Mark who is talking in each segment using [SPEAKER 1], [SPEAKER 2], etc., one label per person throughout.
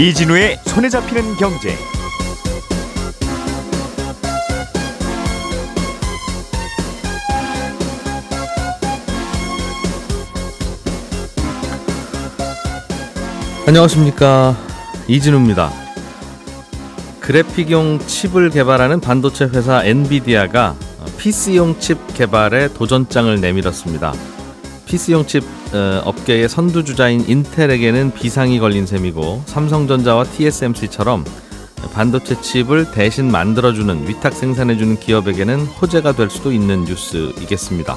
[SPEAKER 1] 이진우의 손에 잡히는 경제.
[SPEAKER 2] 안녕하십니까 이진우입니다. 그래픽용 칩을 개발하는 반도체 회사 엔비디아가 PC용 칩 개발에 도전장을 내밀었습니다. PC용 칩 어, 업계의 선두주자인 인텔에게는 비상이 걸린 셈이고 삼성전자와 TSMC처럼 반도체 칩을 대신 만들어주는 위탁 생산해주는 기업에게는 호재가 될 수도 있는 뉴스이겠습니다.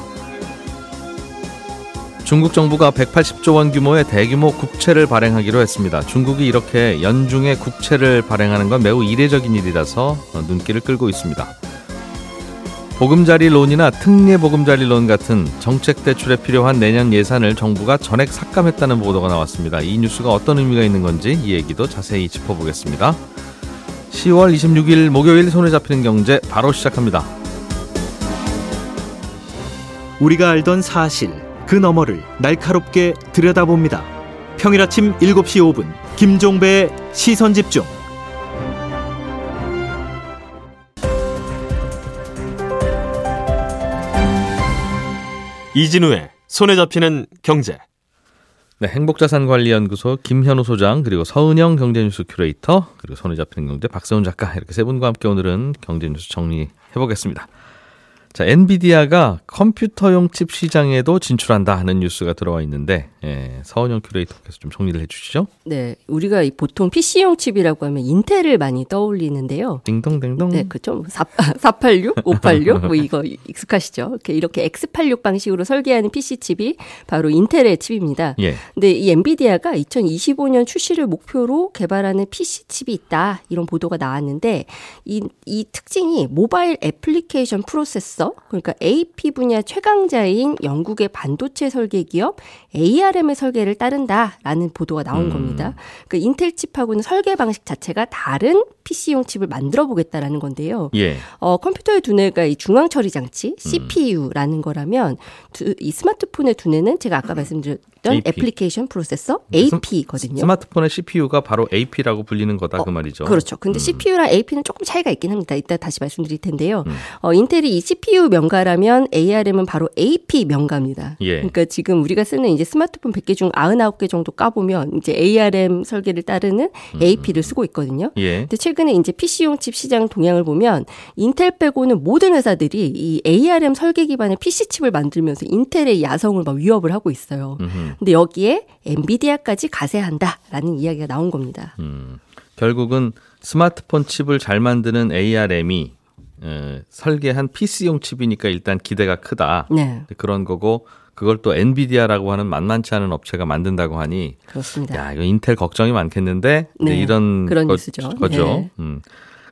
[SPEAKER 2] 중국 정부가 180조 원 규모의 대규모 국채를 발행하기로 했습니다. 중국이 이렇게 연중에 국채를 발행하는 건 매우 이례적인 일이라서 눈길을 끌고 있습니다. 보금자리 론이나 특례 보금자리 론 같은 정책 대출에 필요한 내년 예산을 정부가 전액 삭감했다는 보도가 나왔습니다. 이 뉴스가 어떤 의미가 있는 건지 이 얘기도 자세히 짚어보겠습니다. 10월 26일 목요일 손에 잡히는 경제 바로 시작합니다.
[SPEAKER 3] 우리가 알던 사실 그 너머를 날카롭게 들여다봅니다. 평일 아침 7시 5분 김종배의 시선 집중. 이진우의 손에 잡히는 경제.
[SPEAKER 2] 네, 행복자산관리연구소 김현우 소장 그리고 서은영 경제뉴스 큐레이터 그리고 손에 잡히는 경제 박세훈 작가 이렇게 세 분과 함께 오늘은 경제뉴스 정리해 보겠습니다. 자, 엔비디아가 컴퓨터용 칩 시장에도 진출한다 하는 뉴스가 들어와 있는데 예, 서은영 큐레이터께서 좀 정리를 해주시죠.
[SPEAKER 4] 네, 우리가 보통 PC용 칩이라고 하면 인텔을 많이 떠올리는데요.
[SPEAKER 2] 딩동댕동.
[SPEAKER 4] 네. 4, 486, 586, 뭐 이거 익숙하시죠. 이렇게, 이렇게 X86 방식으로 설계하는 PC 칩이 바로 인텔의 칩입니다. 예. 근데 이 엔비디아가 2025년 출시를 목표로 개발하는 PC 칩이 있다 이런 보도가 나왔는데 이, 이 특징이 모바일 애플리케이션 프로세서 앞서 그러니까 AP 분야 최강자인 영국의 반도체 설계 기업 ARM의 설계를 따른다라는 보도가 나온 음. 겁니다. 그러니까 인텔 칩하고는 설계 방식 자체가 다른 PC용 칩을 만들어 보겠다라는 건데요. 예. 어, 컴퓨터의 두뇌가 이 중앙 처리 장치 음. CPU라는 거라면 두, 이 스마트폰의 두뇌는 제가 아까 말씀드렸 어떤 AP. 애플리케이션 프로세서 AP거든요.
[SPEAKER 2] 스마트폰의 CPU가 바로 AP라고 불리는 거다 어, 그 말이죠.
[SPEAKER 4] 그렇죠. 근데 음. CPU랑 AP는 조금 차이가 있긴 합니다. 이따 다시 말씀드릴 텐데요. 음. 어, 인텔이 이 CPU 명가라면 ARM은 바로 AP 명가입니다. 예. 그러니까 지금 우리가 쓰는 이제 스마트폰 100개 중 99개 정도 까보면 이제 ARM 설계를 따르는 음. AP를 쓰고 있거든요. 예. 근데 최근 에 이제 PC용 칩 시장 동향을 보면 인텔 빼고는 모든 회사들이 이 ARM 설계 기반의 PC 칩을 만들면서 인텔의 야성을 막 위협을 하고 있어요. 음흠. 근데 여기에 엔비디아까지 가세한다라는 이야기가 나온 겁니다. 음,
[SPEAKER 2] 결국은 스마트폰 칩을 잘 만드는 ARM이 에, 설계한 PC용 칩이니까 일단 기대가 크다. 네. 그런 거고 그걸 또 엔비디아라고 하는 만만치 않은 업체가 만든다고 하니
[SPEAKER 4] 그렇습니다.
[SPEAKER 2] 야, 이거 인텔 걱정이 많겠는데 네, 이런
[SPEAKER 4] 그런 거, 뉴스죠.
[SPEAKER 2] 거죠. 네. 음.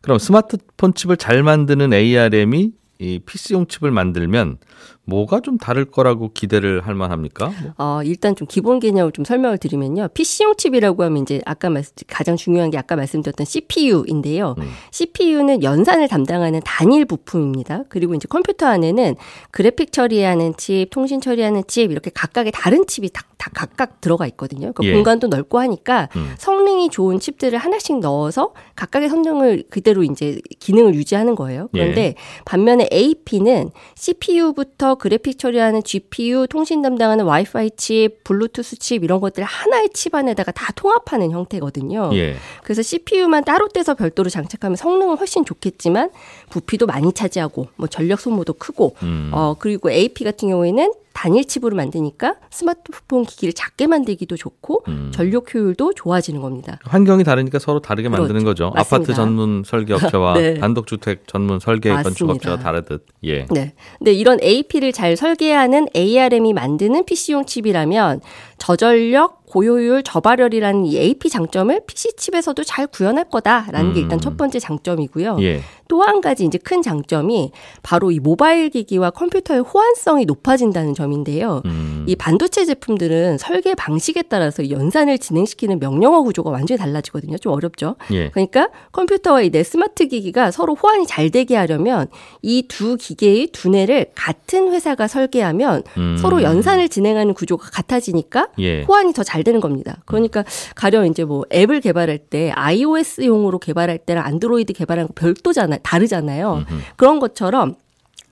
[SPEAKER 2] 그럼 스마트폰 칩을 잘 만드는 ARM이 이 PC용 칩을 만들면 뭐가 좀 다를 거라고 기대를 할 만합니까? 뭐.
[SPEAKER 4] 어, 일단 좀 기본 개념을 좀 설명을 드리면요. PC용 칩이라고 하면 이제 아까 말씀 가장 중요한 게 아까 말씀드렸던 CPU인데요. 음. CPU는 연산을 담당하는 단일 부품입니다. 그리고 이제 컴퓨터 안에는 그래픽 처리하는 칩, 통신 처리하는 칩 이렇게 각각의 다른 칩이 다, 다 각각 들어가 있거든요. 그 예. 공간도 넓고 하니까 음. 성능이 좋은 칩들을 하나씩 넣어서 각각의 성능을 그대로 이제 기능을 유지하는 거예요. 그런데 예. 반면에 AP는 CPU부터 그래픽 처리하는 GPU, 통신 담당하는 와이파이 칩, 블루투스 칩 이런 것들 하나의 칩 안에다가 다 통합하는 형태거든요. 예. 그래서 CPU만 따로 떼서 별도로 장착하면 성능은 훨씬 좋겠지만 부피도 많이 차지하고 뭐 전력 소모도 크고 음. 어 그리고 AP 같은 경우에는 단일 칩으로 만드니까 스마트폰 기기를 작게 만들기도 좋고 음. 전력 효율도 좋아지는 겁니다.
[SPEAKER 2] 환경이 다르니까 서로 다르게 그렇죠. 만드는 거죠. 맞습니다. 아파트 전문 설계 업체와 네. 단독주택 전문 설계 건축 업체가 다르듯. 예.
[SPEAKER 4] 네. 근데 이런 AP를 잘 설계하는 ARM이 만드는 PC용 칩이라면 저전력 고효율, 저발열이라는 이 AP 장점을 PC 칩에서도 잘 구현할 거다라는 음. 게 일단 첫 번째 장점이고요. 예. 또한 가지 이제 큰 장점이 바로 이 모바일 기기와 컴퓨터의 호환성이 높아진다는 점인데요. 음.
[SPEAKER 2] 음.
[SPEAKER 4] 이 반도체 제품들은 설계 방식에 따라서 연산을 진행시키는 명령어 구조가 완전히 달라지거든요. 좀 어렵죠.
[SPEAKER 2] 예.
[SPEAKER 4] 그러니까 컴퓨터와 이 내 스마트 기기가 서로 호환이 잘 되게 하려면 이 두 기계의 두뇌를 같은 회사가 설계하면
[SPEAKER 2] 음.
[SPEAKER 4] 서로 연산을 진행하는 구조가 같아지니까
[SPEAKER 2] 예.
[SPEAKER 4] 호환이 더 잘 되는 겁니다. 그러니까 가령 이제 뭐 앱을 개발할 때 iOS용으로 개발할 때랑 안드로이드 개발하는 거 별도잖아요. 다르잖아요. 그런 것처럼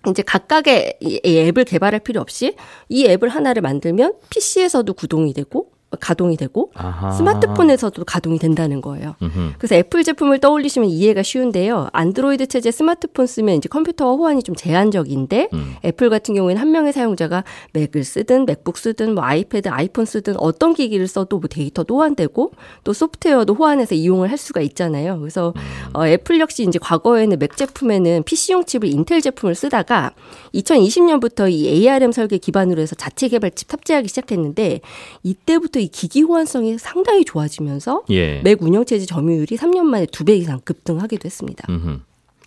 [SPEAKER 4] 이제 각각의 이 앱을 개발할 필요 없이 이 앱을 하나를 만들면 PC에서도 구동이 되고 가동이 되고
[SPEAKER 2] 아하.
[SPEAKER 4] 스마트폰에서도 가동이 된다는 거예요.
[SPEAKER 2] 음흠.
[SPEAKER 4] 그래서 애플 제품을 떠올리시면 이해가 쉬운데요. 안드로이드 체제 스마트폰 쓰면 이제 컴퓨터와 호환이 좀 제한적인데
[SPEAKER 2] 음.
[SPEAKER 4] 애플 같은 경우에는 한 명의 사용자가 맥을 쓰든 맥북 쓰든 뭐 아이패드, 아이폰 쓰든 어떤 기기를 써도 뭐 데이터도 호환되고 또 소프트웨어도 호환해서 이용을 할 수가 있잖아요. 그래서 어, 애플 역시 이제 과거에는 맥 제품에는 PC용 칩을 인텔 제품을 쓰다가 2020년부터 이 ARM 설계 기반으로 해서 자체 개발 칩 탑재하기 시작했는데 이때부터 이 기기 호환성이 상당히 좋아지면서
[SPEAKER 2] 예.
[SPEAKER 4] 맥 운영체제 점유율이 3년 만에 두배 이상 급등하기도 했습니다.
[SPEAKER 2] 음흠.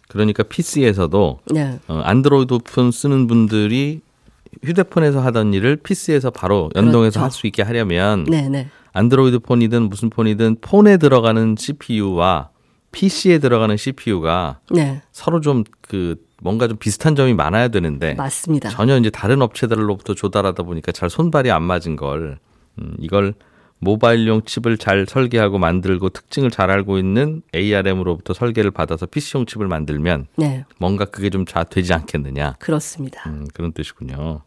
[SPEAKER 2] 그러니까 PC에서도
[SPEAKER 4] 네.
[SPEAKER 2] 어, 안드로이드 폰 쓰는 분들이 휴대폰에서 하던 일을 PC에서 바로 연동해서
[SPEAKER 4] 그렇죠.
[SPEAKER 2] 할수 있게 하려면
[SPEAKER 4] 네, 네.
[SPEAKER 2] 안드로이드 폰이든 무슨 폰이든 폰에 들어가는 CPU와 PC에 들어가는 CPU가
[SPEAKER 4] 네.
[SPEAKER 2] 서로 좀 그 뭔가 좀 비슷한 점이 많아야 되는데
[SPEAKER 4] 맞습니다.
[SPEAKER 2] 전혀 이제 다른 업체들로부터 조달하다 보니까 잘 손발이 안 맞은 걸 음, 이걸 모바일용 칩을 잘 설계하고 만들고 특징을 잘 알고 있는 ARM으로부터 설계를 받아서 PC용 칩을 만들면
[SPEAKER 4] 네.
[SPEAKER 2] 뭔가 그게 좀 잘 되지 않겠느냐
[SPEAKER 4] 그렇습니다.
[SPEAKER 2] 음, 그런 뜻이군요.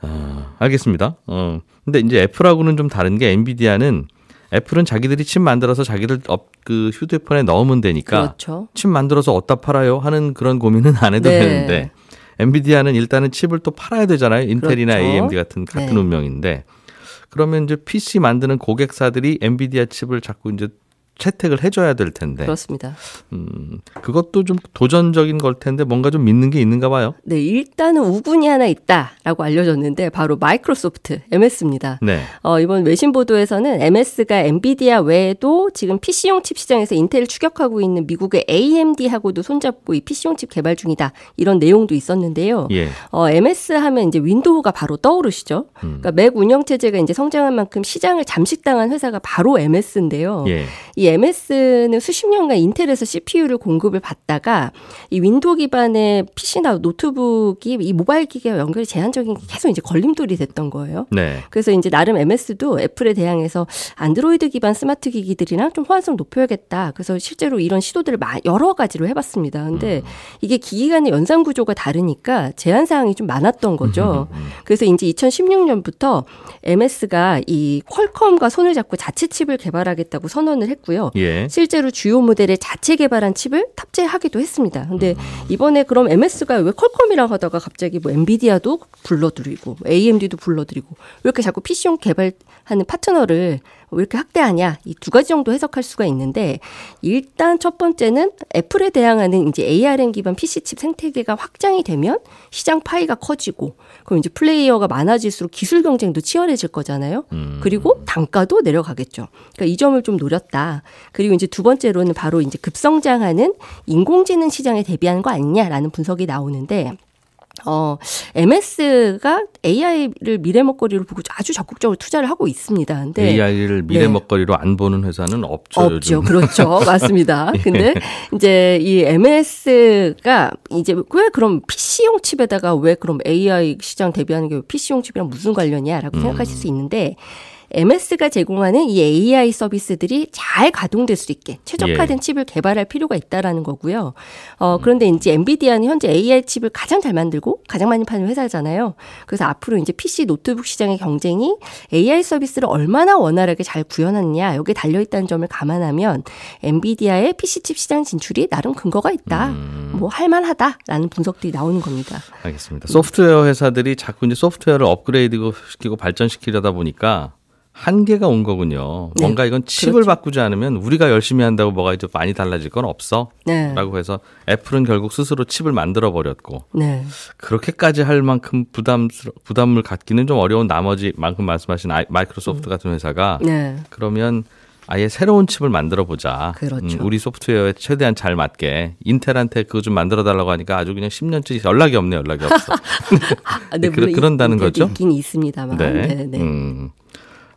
[SPEAKER 2] 아, 알겠습니다. 어, 근데 이제 애플하고는 좀 다른 게 엔비디아는 애플은 자기들이 칩 만들어서 자기들 업, 그 휴대폰에 넣으면 되니까
[SPEAKER 4] 그렇죠.
[SPEAKER 2] 칩 만들어서 어디다 팔아요 하는 그런 고민은 안 해도
[SPEAKER 4] 네.
[SPEAKER 2] 되는데 엔비디아는 일단은 칩을 또 팔아야 되잖아요. 인텔이나
[SPEAKER 4] 그렇죠.
[SPEAKER 2] AMD 같은 같은
[SPEAKER 4] 네.
[SPEAKER 2] 운명인데 그러면 이제 PC 만드는 고객사들이 엔비디아 칩을 자꾸 이제 채택을 해줘야 될 텐데
[SPEAKER 4] 그렇습니다.
[SPEAKER 2] 음, 그것도 좀 도전적인 걸 텐데 뭔가 좀 믿는 게 있는가 봐요.
[SPEAKER 4] 네, 일단은 우군이 하나 있다라고 알려졌는데 바로 마이크로소프트 MS입니다.
[SPEAKER 2] 네.
[SPEAKER 4] 어, 이번 외신 보도에서는 MS가 엔비디아 외에도 지금 PC용 칩 시장에서 인텔을 추격하고 있는 미국의 AMD하고도 손잡고 이 PC용 칩 개발 중이다. 이런 내용도 있었는데요.
[SPEAKER 2] 예.
[SPEAKER 4] 어, MS 하면 이제 윈도우가 바로 떠오르시죠.
[SPEAKER 2] 음.
[SPEAKER 4] 그러니까 맥 운영 체제가 이제 성장한 만큼 시장을 잠식당한 회사가 바로 MS인데요.
[SPEAKER 2] 예.
[SPEAKER 4] 이 MS는 수십 년간 인텔에서 CPU를 공급을 받다가 이 윈도우 기반의 PC나 노트북이 이 모바일 기기와 연결이 제한적인 게 계속 이제 걸림돌이 됐던 거예요.
[SPEAKER 2] 네.
[SPEAKER 4] 그래서 이제 나름 MS도 애플에 대항해서 안드로이드 기반 스마트 기기들이랑 좀 호환성 높여야겠다. 그래서 실제로 이런 시도들을 마- 여러 가지로 해봤습니다. 근데 이게 기기 간의 연산 구조가 다르니까 제한 사항이 좀 많았던 거죠. 그래서 이제 2016년부터 MS가 이 퀄컴과 손을 잡고 자체 칩을 개발하겠다고 선언을 했고요.
[SPEAKER 2] 예.
[SPEAKER 4] 실제로 주요 모델에 자체 개발한 칩을 탑재하기도 했습니다. 근데 이번에 그럼 MS가 왜 퀄컴이랑 하다가 갑자기 뭐 엔비디아도 불러들이고 뭐 AMD도 불러들이고 왜 이렇게 자꾸 PC용 개발하는 파트너를 왜 이렇게 확대하냐 이 두 가지 정도 해석할 수가 있는데 일단 첫 번째는 애플에 대항하는 이제 ARM 기반 PC 칩 생태계가 확장이 되면 시장 파이가 커지고 그럼 이제 플레이어가 많아질수록 기술 경쟁도 치열해질 거잖아요. 그리고 단가도 내려가겠죠. 그러니까 이 점을 좀 노렸다. 그리고 이제 두 번째로는 바로 이제 급성장하는 인공지능 시장에 대비하는 거 아니냐라는 분석이 나오는데 어, MS가 AI를 미래 먹거리로 보고 아주 적극적으로 투자를 하고 있습니다. 근데
[SPEAKER 2] AI를 미래
[SPEAKER 4] 네.
[SPEAKER 2] 먹거리로 안 보는 회사는 없죠.
[SPEAKER 4] 없죠.
[SPEAKER 2] 요즘.
[SPEAKER 4] 그렇죠. 맞습니다. 근데 이제 이 MS가 이제 왜 그럼 PC용 칩에다가 왜 그럼 AI 시장 대비하는 게 PC용 칩이랑 무슨 관련이야라고 생각하실 수 있는데 MS가 제공하는 이 AI 서비스들이 잘 가동될 수 있게 최적화된
[SPEAKER 2] 예.
[SPEAKER 4] 칩을 개발할 필요가 있다라는 거고요. 어, 그런데 이제 엔비디아는 현재 AI 칩을 가장 잘 만들고 가장 많이 파는 회사잖아요. 그래서 앞으로 이제 PC 노트북 시장의 경쟁이 AI 서비스를 얼마나 원활하게 잘 구현하느냐 여기에 달려 있다는 점을 감안하면 엔비디아의 PC 칩 시장 진출이 나름 근거가 있다. 뭐 할만하다라는 분석들이 나오는 겁니다.
[SPEAKER 2] 알겠습니다. 소프트웨어 회사들이 자꾸 이제 소프트웨어를 업그레이드 시키고 발전시키려다 보니까 한계가 온 거군요.
[SPEAKER 4] 네.
[SPEAKER 2] 뭔가 이건 칩을
[SPEAKER 4] 그렇죠.
[SPEAKER 2] 바꾸지 않으면 우리가 열심히 한다고 뭐가 이제 많이 달라질 건 없어.
[SPEAKER 4] 네.
[SPEAKER 2] 라고 해서 애플은 결국 스스로 칩을 만들어 버렸고
[SPEAKER 4] 네.
[SPEAKER 2] 그렇게까지 할 만큼 부담스러 부담을 갖기는 좀 어려운 나머지 만큼 말씀하신 아이- 마이크로소프트 같은 회사가
[SPEAKER 4] 네.
[SPEAKER 2] 그러면 아예 새로운 칩을 만들어 보자.
[SPEAKER 4] 그렇죠.
[SPEAKER 2] 우리 소프트웨어에 최대한 잘 맞게 인텔한테 그거 좀 만들어 달라고 하니까 아주 그냥 10년째 연락이 없네, 연락이 없어.
[SPEAKER 4] 아, 네, 물론
[SPEAKER 2] 그런다는 거죠?
[SPEAKER 4] 있긴 있습니다만.
[SPEAKER 2] 네.
[SPEAKER 4] 네, 네.
[SPEAKER 2] 음.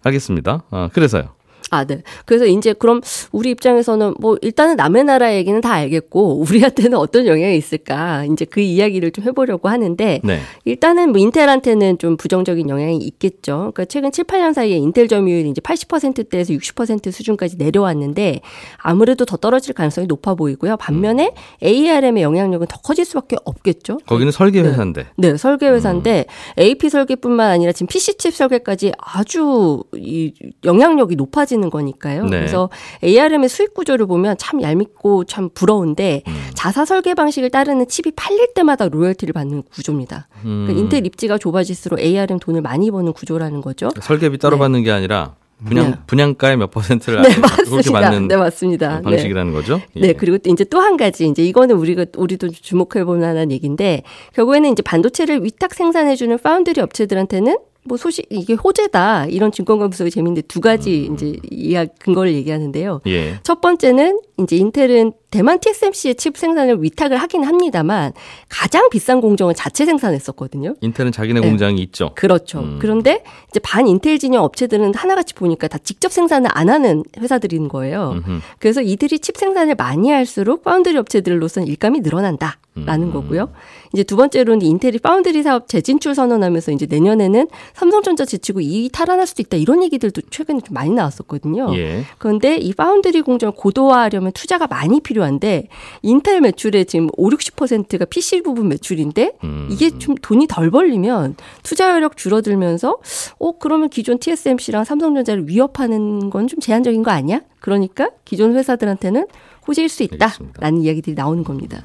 [SPEAKER 2] 알겠습니다. 어, 그래서요.
[SPEAKER 4] 아, 네. 그래서 이제 그럼 우리 입장에서는 뭐 일단은 남의 나라 얘기는 다 알겠고 우리한테는 어떤 영향이 있을까 이제 그 이야기를 좀 해보려고 하는데
[SPEAKER 2] 네.
[SPEAKER 4] 일단은 뭐 인텔한테는 좀 부정적인 영향이 있겠죠. 그러니까 최근 7, 8년 사이에 인텔 점유율이 이제 80%대에서 60% 수준까지 내려왔는데 아무래도 더 떨어질 가능성이 높아 보이고요. 반면에 ARM의 영향력은 더 커질 수밖에 없겠죠.
[SPEAKER 2] 거기는 설계 회사인데.
[SPEAKER 4] 네, 설계 회사인데 AP 설계뿐만 아니라 지금 PC 칩 설계까지 아주 이 영향력이 높아 지는 거니까요.
[SPEAKER 2] 네.
[SPEAKER 4] 그래서 ARM의 수익 구조를 보면 참 얄밉고 참 부러운데
[SPEAKER 2] 음.
[SPEAKER 4] 자사 설계 방식을 따르는 칩이 팔릴 때마다 로열티를 받는 구조입니다.
[SPEAKER 2] 음.
[SPEAKER 4] 그러니까 인텔 입지가 좁아질수록 ARM 돈을 많이 버는 구조라는 거죠.
[SPEAKER 2] 설계비 따로
[SPEAKER 4] 네.
[SPEAKER 2] 받는 게 아니라 분양
[SPEAKER 4] 네.
[SPEAKER 2] 분양가의 몇 퍼센트를
[SPEAKER 4] 네,
[SPEAKER 2] 그렇게. 받는
[SPEAKER 4] 네, 맞습니다. 네.
[SPEAKER 2] 방식이라는 거죠. 예.
[SPEAKER 4] 네, 그리고 또 이제 또 한 가지, 이제 이거는 우리가, 우리도 주목해 볼 만한 얘기인데, 결국에는 이제 반도체를 위탁 생산해 주는 파운드리 업체들한테는 뭐 소식, 이게 호재다. 이런 증권가 분석이 재밌는데 두 가지 이제 이야, 근거를 얘기하는데요.
[SPEAKER 2] 예.
[SPEAKER 4] 첫 번째는 이제 인텔은 대만 TSMC의 칩 생산을 위탁을 하긴 합니다만 가장 비싼 공정을 자체 생산했었거든요.
[SPEAKER 2] 인텔은 자기네
[SPEAKER 4] 네.
[SPEAKER 2] 공장이 있죠.
[SPEAKER 4] 그렇죠.
[SPEAKER 2] 음.
[SPEAKER 4] 그런데 이제 반 인텔 진영 업체들은 하나같이 보니까 다 직접 생산을 안 하는 회사들인 거예요.
[SPEAKER 2] 음흠.
[SPEAKER 4] 그래서 이들이 칩 생산을 많이 할수록 파운드리 업체들로서는 일감이 늘어난다라는
[SPEAKER 2] 음.
[SPEAKER 4] 거고요. 이제 두 번째로는 인텔이 파운드리 사업 재진출 선언하면서 이제 내년에는 삼성전자 제치고 이익이 탈환할 수도 있다 이런 얘기들도 최근에 좀 많이 나왔었거든요.
[SPEAKER 2] 예.
[SPEAKER 4] 그런데 이 파운드리 공정을 고도화하려면 투자가 많이 필요한데 인텔 매출의 지금 5, 60%가 PC 부분 매출인데
[SPEAKER 2] 음.
[SPEAKER 4] 이게 좀 돈이 덜 벌리면 투자 여력 줄어들면서 어 그러면 기존 TSMC랑 삼성전자를 위협하는 건 좀 제한적인 거 아니야? 그러니까 기존 회사들한테는 호재일 수
[SPEAKER 2] 알겠습니다.
[SPEAKER 4] 있다라는 이야기들이 나오는 겁니다.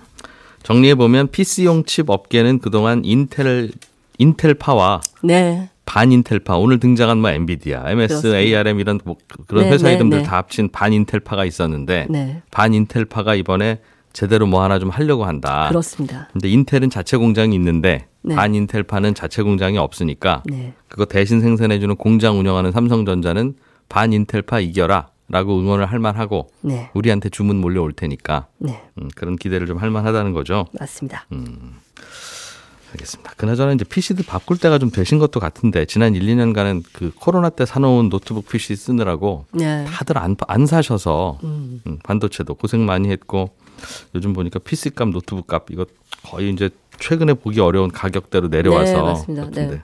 [SPEAKER 2] 정리해 보면 PC용 칩 업계는 그동안 인텔 인텔파와
[SPEAKER 4] 네.
[SPEAKER 2] 반인텔파 오늘 등장한 뭐 엔비디아, MS,
[SPEAKER 4] 그렇습니다.
[SPEAKER 2] ARM 이런 뭐 그런
[SPEAKER 4] 네,
[SPEAKER 2] 회사
[SPEAKER 4] 네,
[SPEAKER 2] 이름들
[SPEAKER 4] 네.
[SPEAKER 2] 다 합친 반인텔파가 있었는데
[SPEAKER 4] 네.
[SPEAKER 2] 반인텔파가 이번에 제대로 뭐 하나 좀 하려고 한다.
[SPEAKER 4] 그렇습니다.
[SPEAKER 2] 근데 인텔은 자체 공장이 있는데
[SPEAKER 4] 네.
[SPEAKER 2] 반인텔파는 자체 공장이 없으니까
[SPEAKER 4] 네.
[SPEAKER 2] 그거 대신 생산해 주는 공장 운영하는 삼성전자는 반인텔파 이겨라 라고 응원을 할 만하고
[SPEAKER 4] 네.
[SPEAKER 2] 우리한테 주문 몰려올 테니까
[SPEAKER 4] 네.
[SPEAKER 2] 음, 그런 기대를 좀 할 만하다는 거죠.
[SPEAKER 4] 맞습니다.
[SPEAKER 2] 알겠습니다. 그나저나 이제 PC도 바꿀 때가 좀 되신 것도 같은데 지난 1, 2년간은 그 코로나 때 사놓은 노트북 PC 쓰느라고
[SPEAKER 4] 네.
[SPEAKER 2] 다들 안, 안 사셔서
[SPEAKER 4] 음.
[SPEAKER 2] 음, 반도체도 고생 많이 했고 요즘 보니까 PC 값, 노트북 값 이거 거의 이제 최근에 보기 어려운 가격대로 내려와서
[SPEAKER 4] 네, 맞습니다.
[SPEAKER 2] 같은데
[SPEAKER 4] 네.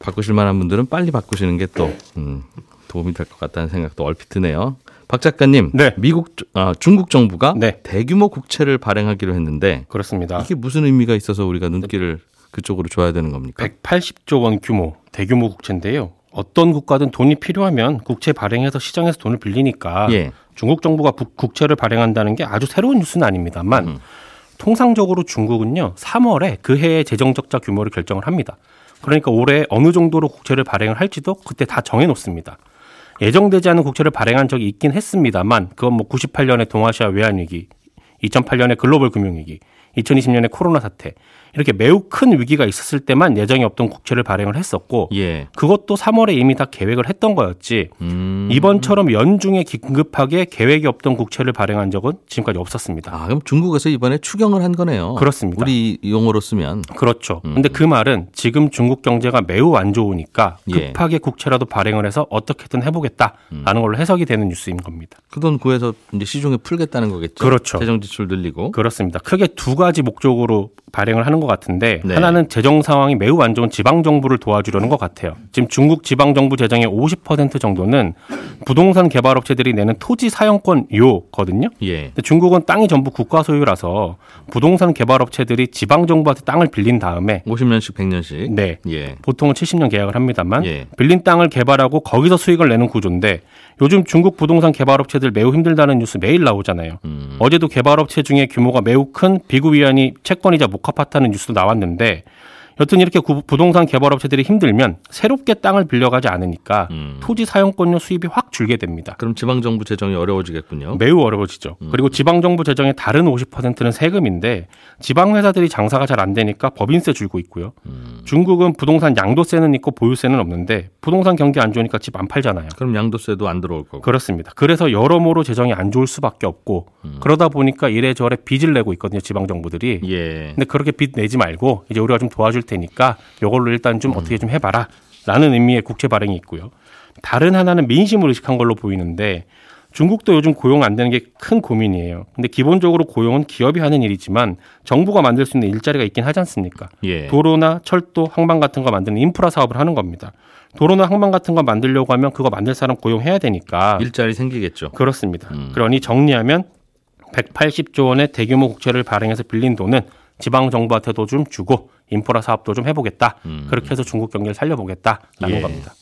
[SPEAKER 2] 바꾸실 만한 분들은 빨리 바꾸시는 게또 음, 도움이 될 것 같다는 생각도 얼핏 드네요. 박 작가님,
[SPEAKER 5] 네.
[SPEAKER 2] 미국 아, 중국 정부가
[SPEAKER 5] 네.
[SPEAKER 2] 대규모 국채를 발행하기로 했는데
[SPEAKER 5] 그렇습니다.
[SPEAKER 2] 이게 무슨 의미가 있어서 우리가 눈길을 그쪽으로 줘야 되는 겁니까?
[SPEAKER 5] 180조 원 규모 대규모 국채인데요. 어떤 국가든 돈이 필요하면 국채 발행해서 시장에서 돈을 빌리니까
[SPEAKER 2] 예.
[SPEAKER 5] 중국 정부가 국- 국채를 발행한다는 게 아주 새로운 뉴스는 아닙니다만
[SPEAKER 2] 음.
[SPEAKER 5] 통상적으로 중국은요 3월에 그 해의 재정 적자 규모를 결정을 합니다. 그러니까 올해 어느 정도로 국채를 발행을 할지도 그때 다 정해 놓습니다. 예정되지 않은 국채를 발행한 적이 있긴 했습니다만 그건 뭐 98년의 동아시아 외환위기, 2008년의 글로벌 금융위기, 2020년의 코로나 사태 이렇게 매우 큰 위기가 있었을 때만 예정이 없던 국채를 발행을 했었고
[SPEAKER 2] 예.
[SPEAKER 5] 그것도 3월에 이미 다 계획을 했던 거였지
[SPEAKER 2] 음.
[SPEAKER 5] 이번처럼 연중에 긴급하게 계획이 없던 국채를 발행한 적은 지금까지 없었습니다.
[SPEAKER 2] 아, 그럼 중국에서 이번에 추경을 한 거네요.
[SPEAKER 5] 그렇습니다.
[SPEAKER 2] 우리 용어로 쓰면
[SPEAKER 5] 그렇죠.
[SPEAKER 2] 음.
[SPEAKER 5] 근데 그 말은 지금 중국 경제가 매우 안 좋으니까
[SPEAKER 2] 예.
[SPEAKER 5] 급하게 국채라도 발행을 해서 어떻게든 해보겠다라는 걸로 해석이 되는 뉴스인 겁니다.
[SPEAKER 2] 그 돈 구해서 이제 시중에 풀겠다는 거겠죠.
[SPEAKER 5] 그렇죠.
[SPEAKER 2] 재정 지출 늘리고.
[SPEAKER 5] 그렇습니다. 크게 두 가지 목적으로 발행을 하는 것 같은데
[SPEAKER 2] 네.
[SPEAKER 5] 하나는 재정 상황이 매우 안 좋은 지방 정부를 도와주려는 것 같아요. 지금 중국 지방 정부 재정의 50% 정도는 부동산 개발 업체들이 내는 토지 사용권료거든요.
[SPEAKER 2] 예.
[SPEAKER 5] 근데 중국은 땅이 전부 국가 소유라서 부동산 개발 업체들이 지방 정부한테 땅을 빌린 다음에
[SPEAKER 2] 50년씩 100년씩.
[SPEAKER 5] 네.
[SPEAKER 2] 예.
[SPEAKER 5] 보통은 70년 계약을 합니다만
[SPEAKER 2] 예.
[SPEAKER 5] 빌린 땅을 개발하고 거기서 수익을 내는 구조인데 요즘 중국 부동산 개발 업체들 매우 힘들다는 뉴스 매일 나오잖아요.
[SPEAKER 2] 음.
[SPEAKER 5] 어제도 개발 업체 중에 규모가 매우 큰 비구 위안이 채권이자 목합하다는 뉴스도 나왔는데 여튼 이렇게 구- 부동산 개발 업체들이 힘들면 새롭게 땅을 빌려가지 않으니까
[SPEAKER 2] 음.
[SPEAKER 5] 토지 사용권료 수입이 확 줄게 됩니다.
[SPEAKER 2] 그럼 지방 정부 재정이 어려워지겠군요.
[SPEAKER 5] 매우 어려워지죠.
[SPEAKER 2] 음.
[SPEAKER 5] 그리고 지방 정부 재정의 다른 50%는 세금인데 지방 회사들이 장사가 잘 안 되니까 법인세 줄고 있고요.
[SPEAKER 2] 음.
[SPEAKER 5] 중국은 부동산 양도세는 있고 보유세는 없는데 부동산 경기 안 좋으니까 집 안 팔잖아요.
[SPEAKER 2] 그럼 양도세도 안 들어올 거고.
[SPEAKER 5] 그렇습니다. 그래서 여러모로 재정이 안 좋을 수밖에 없고
[SPEAKER 2] 음.
[SPEAKER 5] 그러다 보니까 이래저래 빚을 내고 있거든요. 지방 정부들이.
[SPEAKER 2] 예.
[SPEAKER 5] 근데 그렇게 빚 내지 말고 이제 우리가 좀 도와줄 테니까 요걸로 일단
[SPEAKER 2] 음.
[SPEAKER 5] 좀 어떻게 좀 해봐라 라는 의미의 국채 발행이 있고요. 다른 하나는 민심을 의식한 걸로 보이는데 중국도 요즘 고용 안 되는 게 큰 고민이에요. 근데 기본적으로 고용은 기업이 하는 일이지만 정부가 만들 수 있는 일자리가 있긴 하지 않습니까?
[SPEAKER 2] 예.
[SPEAKER 5] 도로나 철도, 항만 같은 거 만드는 인프라 사업을 하는 겁니다. 도로나 항만 같은 거 만들려고 하면 그거 만들 사람 고용해야 되니까
[SPEAKER 2] 일자리 생기겠죠.
[SPEAKER 5] 그렇습니다.
[SPEAKER 2] 음.
[SPEAKER 5] 그러니 정리하면 180조 원의 대규모 국채를 발행해서 빌린 돈은 지방 정부한테도 좀 주고 인프라 사업도 좀 해보겠다.
[SPEAKER 2] 음.
[SPEAKER 5] 그렇게 해서 중국 경기를 살려보겠다라는
[SPEAKER 2] 예.
[SPEAKER 5] 겁니다.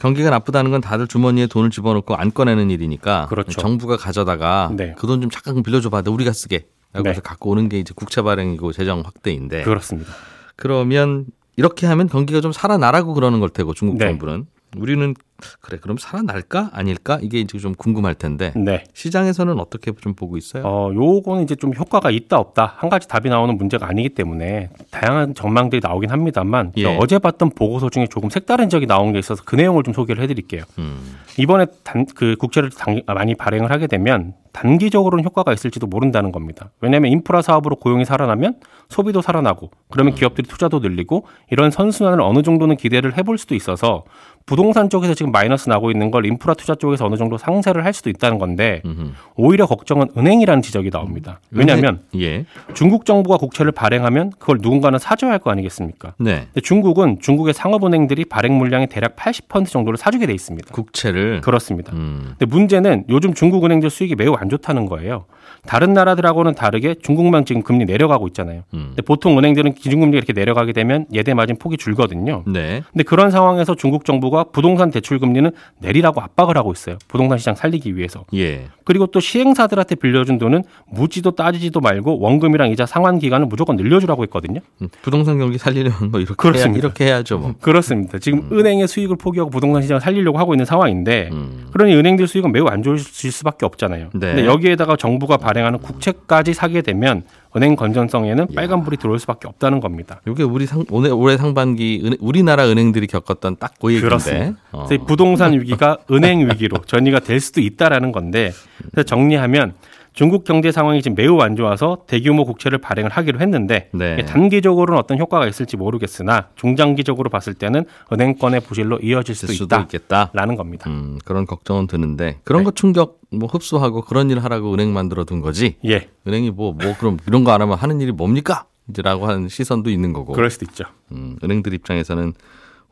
[SPEAKER 2] 경기가 나쁘다는 건 다들 주머니에 돈을 집어넣고 안 꺼내는 일이니까
[SPEAKER 5] 그렇죠.
[SPEAKER 2] 정부가 가져다가
[SPEAKER 5] 네.
[SPEAKER 2] 그돈 좀 잠깐 빌려줘봐. 너 우리가 쓰게. 라고
[SPEAKER 5] 네.
[SPEAKER 2] 해서 갖고 오는 게 이제 국채 발행이고 재정 확대인데
[SPEAKER 5] 그렇습니다.
[SPEAKER 2] 그러면 이렇게 하면 경기가 좀 살아나라고 그러는 걸 테고 중국
[SPEAKER 5] 네.
[SPEAKER 2] 정부는 우리는 그래 그럼 살아날까 아닐까 이게 이제 좀 궁금할 텐데
[SPEAKER 5] 네.
[SPEAKER 2] 시장에서는 어떻게 좀 보고 있어요?
[SPEAKER 5] 어, 요거는 이제 좀 효과가 있다 없다 한 가지 답이 나오는 문제가 아니기 때문에 다양한 전망들이 나오긴 합니다만
[SPEAKER 2] 예.
[SPEAKER 5] 어제 봤던 보고서 중에 조금 색다른 적이 나온 게 있어서 그 내용을 좀 소개를 해드릴게요.
[SPEAKER 2] 음.
[SPEAKER 5] 이번에 단, 그 국채를 당- 많이 발행을 하게 되면 단기적으로는 효과가 있을지도 모른다는 겁니다. 왜냐하면 인프라 사업으로 고용이 살아나면 소비도 살아나고 그러면 기업들이 투자도 늘리고 이런 선순환을 어느 정도는 기대를 해볼 수도 있어서 부동산 쪽에서 지금 마이너스 나고 있는 걸 인프라 투자 쪽에서 어느 정도 상쇄를 할 수도 있다는 건데. 오히려 걱정은 은행이라는 지적이 나옵니다. 왜냐하면
[SPEAKER 2] 예.
[SPEAKER 5] 중국 정부가 국채를 발행하면 그걸 누군가는 사줘야 할 거 아니겠습니까?
[SPEAKER 2] 네.
[SPEAKER 5] 근데 중국은 중국의 상업은행들이 발행 물량의 대략 80% 정도를 사주게 돼 있습니다.
[SPEAKER 2] 국채를
[SPEAKER 5] 그렇습니다.
[SPEAKER 2] 음.
[SPEAKER 5] 근데 문제는 요즘 중국 은행들 수익이 매우 안 좋다는 거예요. 다른 나라들하고는 다르게 중국만 지금 금리 내려가고 있잖아요.
[SPEAKER 2] 음.
[SPEAKER 5] 근데 보통 은행들은 기준금리가 이렇게 내려가게 되면 예대 마진 폭이 줄거든요.
[SPEAKER 2] 네.
[SPEAKER 5] 근데 그런 상황에서 중국 정부가 부동산 대출 금리는 내리라고 압박을 하고 있어요. 부동산 시장 살리기 위해서.
[SPEAKER 2] 예.
[SPEAKER 5] 그리고 또 시행사들한테 빌려준 돈은 묻지도 따지지도 말고 원금이랑 이자 상환 기간을 무조건 늘려주라고 했거든요.
[SPEAKER 2] 음, 부동산 경기 살리려면 뭐 이렇게 해야,
[SPEAKER 5] 그렇습니다.
[SPEAKER 2] 이렇게 해야죠. 뭐.
[SPEAKER 5] 그렇습니다. 지금 은행의 수익을 포기하고 부동산 시장을 살리려고 하고 있는 상황인데
[SPEAKER 2] 음.
[SPEAKER 5] 그러니 은행들 수익은 매우 안 좋으실 수밖에 없잖아요.
[SPEAKER 2] 네.
[SPEAKER 5] 근데 여기에다가 정부가 발행하는 국채까지 사게 되면 은행 건전성에는 빨간불이 들어올 수밖에 없다는 겁니다.
[SPEAKER 2] 이게 우리 상, 올해, 올해 상반기 은, 우리나라 은행들이 겪었던 딱 그 얘기인데. 어.
[SPEAKER 5] 부동산 위기가 은행 위기로 전이가 될 수도 있다라는 건데 정리하면 중국 경제 상황이 지금 매우 안 좋아서 대규모 국채를 발행을 하기로 했는데
[SPEAKER 2] 네.
[SPEAKER 5] 단기적으로는 어떤 효과가 있을지 모르겠으나 중장기적으로 봤을 때는 은행권의 부실로 이어질
[SPEAKER 2] 될
[SPEAKER 5] 수도,
[SPEAKER 2] 수도
[SPEAKER 5] 있다. 라는 겁니다.
[SPEAKER 2] 음, 그런 걱정은 드는데 그런
[SPEAKER 5] 네.
[SPEAKER 2] 거 충격 뭐 흡수하고 그런 일 하라고 은행 만들어 둔 거지.
[SPEAKER 5] 예,
[SPEAKER 2] 은행이 뭐뭐 그럼 이런 거 안 하면 하는 일이 뭡니까? 이제라고 하는 시선도 있는 거고.
[SPEAKER 5] 그럴 수도 있죠.
[SPEAKER 2] 음, 은행들 입장에서는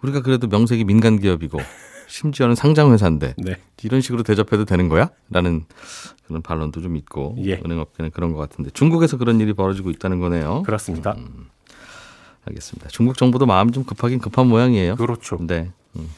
[SPEAKER 2] 우리가 그래도 명색이 민간 기업이고 심지어는 상장 회사인데
[SPEAKER 5] 네.
[SPEAKER 2] 이런 식으로 대접해도 되는 거야? 라는 그런 반론도 좀 있고
[SPEAKER 5] 예.
[SPEAKER 2] 은행업계는 그런 것 같은데 중국에서 그런 일이 벌어지고 있다는 거네요.
[SPEAKER 5] 그렇습니다.
[SPEAKER 2] 음. 알겠습니다. 중국 정부도 마음 좀 급하긴 급한 모양이에요.
[SPEAKER 5] 그렇죠.
[SPEAKER 2] 네. 음.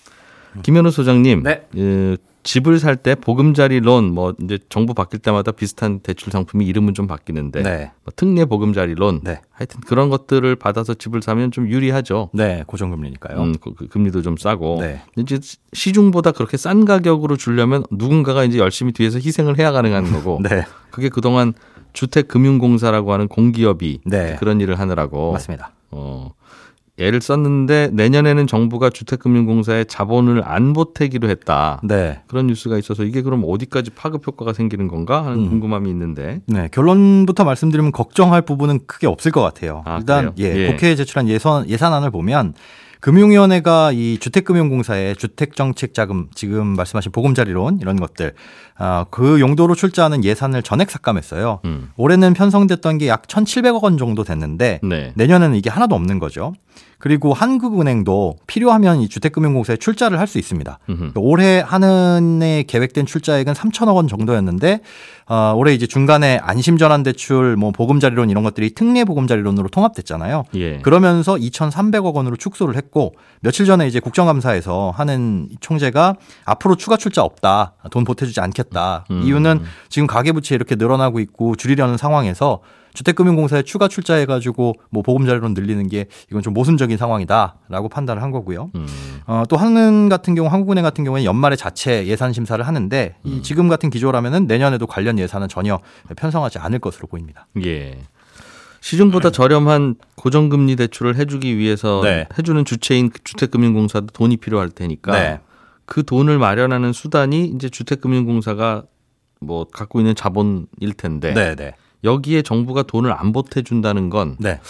[SPEAKER 2] 김현우 소장님,
[SPEAKER 6] 네.
[SPEAKER 2] 예, 집을 살 때 보금자리 론, 뭐 이제 정부 바뀔 때마다 비슷한 대출 상품이 이름은 좀 바뀌는데,
[SPEAKER 6] 네.
[SPEAKER 2] 뭐 특례 보금자리 론,
[SPEAKER 6] 네.
[SPEAKER 2] 하여튼 그런 것들을 받아서 집을 사면 좀 유리하죠.
[SPEAKER 6] 네, 고정금리니까요.
[SPEAKER 2] 음, 그- 그 금리도 좀 싸고,
[SPEAKER 6] 네.
[SPEAKER 2] 이제 시중보다 그렇게 싼 가격으로 주려면 누군가가 이제 열심히 뒤에서 희생을 해야 가능한 거고,
[SPEAKER 6] 네,
[SPEAKER 2] 그게 그동안 주택금융공사라고 하는 공기업이
[SPEAKER 6] 네.
[SPEAKER 2] 그런 일을 하느라고
[SPEAKER 6] 맞습니다.
[SPEAKER 2] 어, 애를 썼는데 내년에는 정부가 주택금융공사에 자본을 안 보태기로 했다.
[SPEAKER 6] 네.
[SPEAKER 2] 그런 뉴스가 있어서 이게 그럼 어디까지 파급 효과가 생기는 건가 하는
[SPEAKER 6] 음.
[SPEAKER 2] 궁금함이 있는데.
[SPEAKER 6] 네, 결론부터 말씀드리면 걱정할 부분은 크게 없을 것 같아요.
[SPEAKER 2] 아,
[SPEAKER 6] 일단? 예,
[SPEAKER 2] 예.
[SPEAKER 6] 국회에 제출한 예산 예산안을 보면 금융위원회가 이 주택금융공사의 주택정책자금 지금 말씀하신 보금자리론 이런 것들 아, 그 용도로 출자하는 예산을 전액 삭감했어요.
[SPEAKER 2] 음.
[SPEAKER 6] 올해는 편성됐던 게 약 1,700억 원 정도 됐는데
[SPEAKER 2] 네.
[SPEAKER 6] 내년에는 이게 하나도 없는 거죠. 그리고 한국은행도 필요하면 이 주택금융공사에 출자를 할 수 있습니다.
[SPEAKER 2] 음흠.
[SPEAKER 6] 올해 한은에 계획된 출자액은 3천억 원 정도였는데 어, 올해 이제 중간에 안심전환 대출, 뭐 보금자리론 이런 것들이 특례 보금자리론으로 통합됐잖아요.
[SPEAKER 2] 예.
[SPEAKER 6] 그러면서 2,300억 원으로 축소를 했고 며칠 전에 이제 국정감사에서 하는 총재가 앞으로 추가 출자 없다, 돈 보태주지 않겠다.
[SPEAKER 2] 음.
[SPEAKER 6] 이유는 지금 가계부채 이렇게 늘어나고 있고 줄이려는 상황에서 주택금융공사에 추가 출자해가지고 뭐 보금자리론 늘리는 게 이건 좀 모순적인 상황이다라고 판단을 한 거고요.
[SPEAKER 2] 음.
[SPEAKER 6] 어, 또 한은 같은 경우 한국은행 같은 경우에는 연말에 자체 예산 심사를 하는데
[SPEAKER 2] 음.
[SPEAKER 6] 이 지금 같은 기조라면은 내년에도 관련 예산은 전혀 편성하지 않을 것으로 보입니다.
[SPEAKER 2] 예. 시중보다 저렴한 고정금리 대출을 해주기 위해서
[SPEAKER 6] 네.
[SPEAKER 2] 해주는 주체인 주택금융공사도 돈이 필요할 테니까
[SPEAKER 6] 네.
[SPEAKER 2] 그 돈을 마련하는 수단이 이제 주택금융공사가 뭐 갖고 있는 자본일 텐데
[SPEAKER 6] 네, 네.
[SPEAKER 2] 여기에 정부가 돈을 안 보태준다는 건
[SPEAKER 6] 네.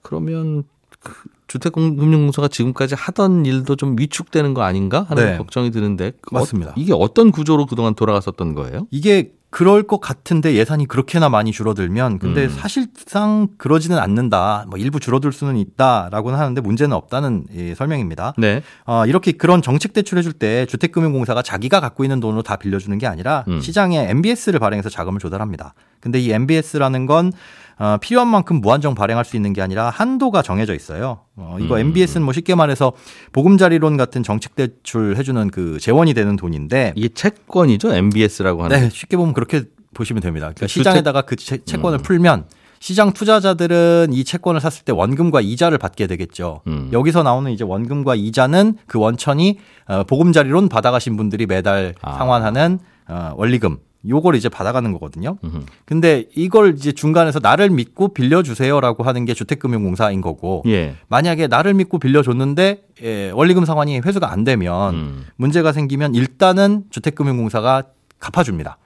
[SPEAKER 2] 그러면 그 주택금융공사가 지금까지 하던 일도 좀 위축되는 거 아닌가 하는
[SPEAKER 6] 네.
[SPEAKER 2] 걱정이 드는데 그
[SPEAKER 6] 맞습니다.
[SPEAKER 2] 어, 이게 어떤 구조로 그동안 돌아갔었던 거예요?
[SPEAKER 6] 이게 그럴 것 같은데 예산이 그렇게나 많이 줄어들면 근데
[SPEAKER 2] 음.
[SPEAKER 6] 사실상 그러지는 않는다. 뭐 일부 줄어들 수는 있다라고는 하는데 문제는 없다는 예, 설명입니다.
[SPEAKER 2] 네.
[SPEAKER 6] 어, 이렇게 그런 정책 대출해 줄 때 주택금융공사가 자기가 갖고 있는 돈으로 다 빌려주는 게 아니라
[SPEAKER 2] 음.
[SPEAKER 6] 시장에 MBS를 발행해서 자금을 조달합니다. 근데 이 MBS라는 건 어, 필요한 만큼 무한정 발행할 수 있는 게 아니라 한도가 정해져 있어요. 어, 이거
[SPEAKER 2] 음.
[SPEAKER 6] MBS는 뭐 쉽게 말해서 보금자리론 같은 정책 대출 해주는 그 재원이 되는 돈인데
[SPEAKER 2] 이게 채권이죠 MBS라고 하는.
[SPEAKER 6] 네, 쉽게 보면 그렇게 보시면 됩니다. 그러니까
[SPEAKER 2] 주택-
[SPEAKER 6] 시장에다가 그 채, 채권을 풀면 시장 투자자들은 이 채권을 샀을 때 원금과 이자를 받게 되겠죠.
[SPEAKER 2] 음.
[SPEAKER 6] 여기서 나오는 이제 원금과 이자는 그 원천이 어, 보금자리론 받아가신 분들이 매달
[SPEAKER 2] 아.
[SPEAKER 6] 상환하는 어, 원리금 요걸 이제 받아가는 거거든요.
[SPEAKER 2] 음흠.
[SPEAKER 6] 근데 이걸 이제 중간에서 나를 믿고 빌려주세요라고 하는 게 주택금융공사인 거고
[SPEAKER 2] 예.
[SPEAKER 6] 만약에 나를 믿고 빌려줬는데 예, 원리금 상환이 회수가 안 되면
[SPEAKER 2] 음.
[SPEAKER 6] 문제가 생기면 일단은 주택금융공사가 갚아줍니다.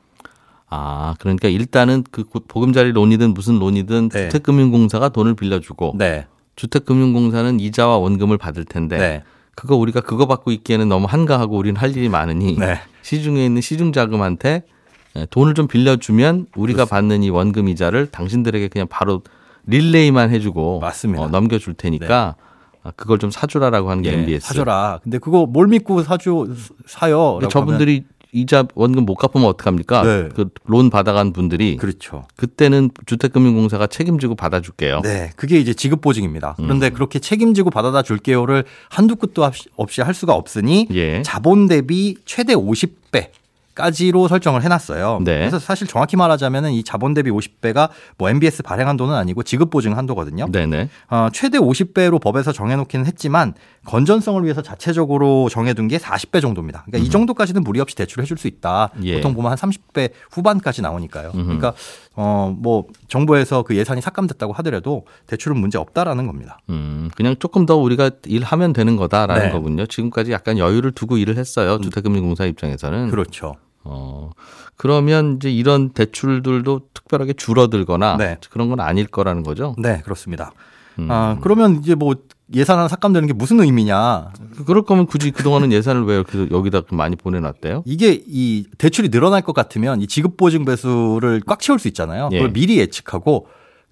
[SPEAKER 2] 아, 그러니까 일단은 그 보금자리 론이든 무슨 론이든
[SPEAKER 6] 네.
[SPEAKER 2] 주택금융공사가 돈을 빌려주고
[SPEAKER 6] 네.
[SPEAKER 2] 주택금융공사는 이자와 원금을 받을 텐데
[SPEAKER 6] 네.
[SPEAKER 2] 그거 우리가 그거 받고 있기에는 너무 한가하고 우리는 할 일이 많으니
[SPEAKER 6] 네.
[SPEAKER 2] 시중에 있는 시중 자금한테 예, 돈을 좀 빌려주면 우리가 받는 이 원금 이자를 당신들에게 그냥 바로 릴레이만 해주고
[SPEAKER 6] 맞습니다.
[SPEAKER 2] 어, 넘겨줄 테니까 아, 그걸 좀 사주라라고 하는 게
[SPEAKER 6] 예,
[SPEAKER 2] MBS.
[SPEAKER 6] 사줘라. 근데 그거 뭘 믿고 사줘 사요?
[SPEAKER 2] 저분들이 이자 원금 못 갚으면 어떡합니까?
[SPEAKER 6] 네.
[SPEAKER 2] 그론 받아간 분들이
[SPEAKER 6] 그렇죠.
[SPEAKER 2] 그때는 주택금융공사가 책임지고 받아줄게요.
[SPEAKER 6] 네, 그게 이제 지급 보증입니다.
[SPEAKER 2] 음.
[SPEAKER 6] 그런데 그렇게 책임지고 받아다 줄게요를 한두 끝도 없이- 없이 할 수가 없으니
[SPEAKER 2] 예.
[SPEAKER 6] 자본 대비 최대 50배. 까지로 설정을 해놨어요.
[SPEAKER 2] 네.
[SPEAKER 6] 그래서 사실 정확히 말하자면은 이 자본 대비 50배가 뭐 MBS 발행 한도는 아니고 지급 보증 한도거든요.
[SPEAKER 2] 네네.
[SPEAKER 6] 어, 최대 50배로 법에서 정해놓기는 했지만 건전성을 위해서 자체적으로 정해둔 게 40배 정도입니다. 그러니까 이 정도까지는 무리 없이 대출을 해줄 수 있다.
[SPEAKER 2] 음. 예.
[SPEAKER 6] 보통 보면 한 30배 후반까지 나오니까요.
[SPEAKER 2] 음흠.
[SPEAKER 6] 그러니까 어, 뭐 정부에서 그 예산이 삭감됐다고 하더라도 대출은 문제 없다라는 겁니다.
[SPEAKER 2] 음, 그냥 조금 더 우리가 일하면 되는 거다라는
[SPEAKER 6] 네.
[SPEAKER 2] 거군요. 지금까지 약간 여유를 두고 일을 했어요. 주택금융공사 입장에서는.
[SPEAKER 6] 그렇죠.
[SPEAKER 2] 어, 그러면 이제 이런 대출들도 특별하게 줄어들거나
[SPEAKER 6] 네.
[SPEAKER 2] 그런 건 아닐 거라는 거죠.
[SPEAKER 6] 네, 그렇습니다.
[SPEAKER 2] 음.
[SPEAKER 6] 아, 그러면 이제 뭐 예산 하나 삭감되는 게 무슨 의미냐?
[SPEAKER 2] 그럴 거면 굳이 그동안은 예산을 왜 이렇게 여기다 많이 보내놨대요?
[SPEAKER 6] 이게 이 대출이 늘어날 것 같으면 이 지급 보증 배수를 꽉 채울 수 있잖아요.
[SPEAKER 2] 예.
[SPEAKER 6] 그걸 미리 예측하고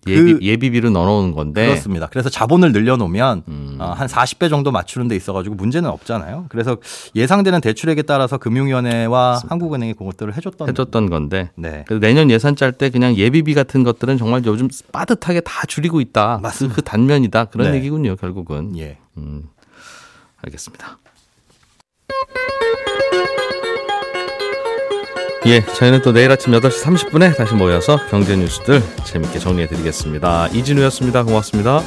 [SPEAKER 2] 예비,
[SPEAKER 6] 그
[SPEAKER 2] 예비비를 넣어놓은 건데.
[SPEAKER 6] 그렇습니다. 그래서 자본을 늘려놓으면
[SPEAKER 2] 음.
[SPEAKER 6] 어, 한 40배 정도 맞추는 데 있어가지고 문제는 없잖아요. 그래서 예상되는 대출액에 따라서 금융위원회와 한국은행이 그것들을 해줬던
[SPEAKER 2] 해줬던 건데.
[SPEAKER 6] 네.
[SPEAKER 2] 내년 예산 짤 때 그냥 예비비 같은 것들은 정말 요즘 빠듯하게 다 줄이고 있다.
[SPEAKER 6] 맞습니다.
[SPEAKER 2] 그, 그 단면이다. 그런
[SPEAKER 6] 네.
[SPEAKER 2] 얘기군요, 결국은.
[SPEAKER 6] 예.
[SPEAKER 2] 음, 알겠습니다. 예, 저희는 또 내일 아침 8시 30분에 다시 모여서 경제 뉴스들 재밌게 정리해 드리겠습니다. 이진우였습니다. 고맙습니다.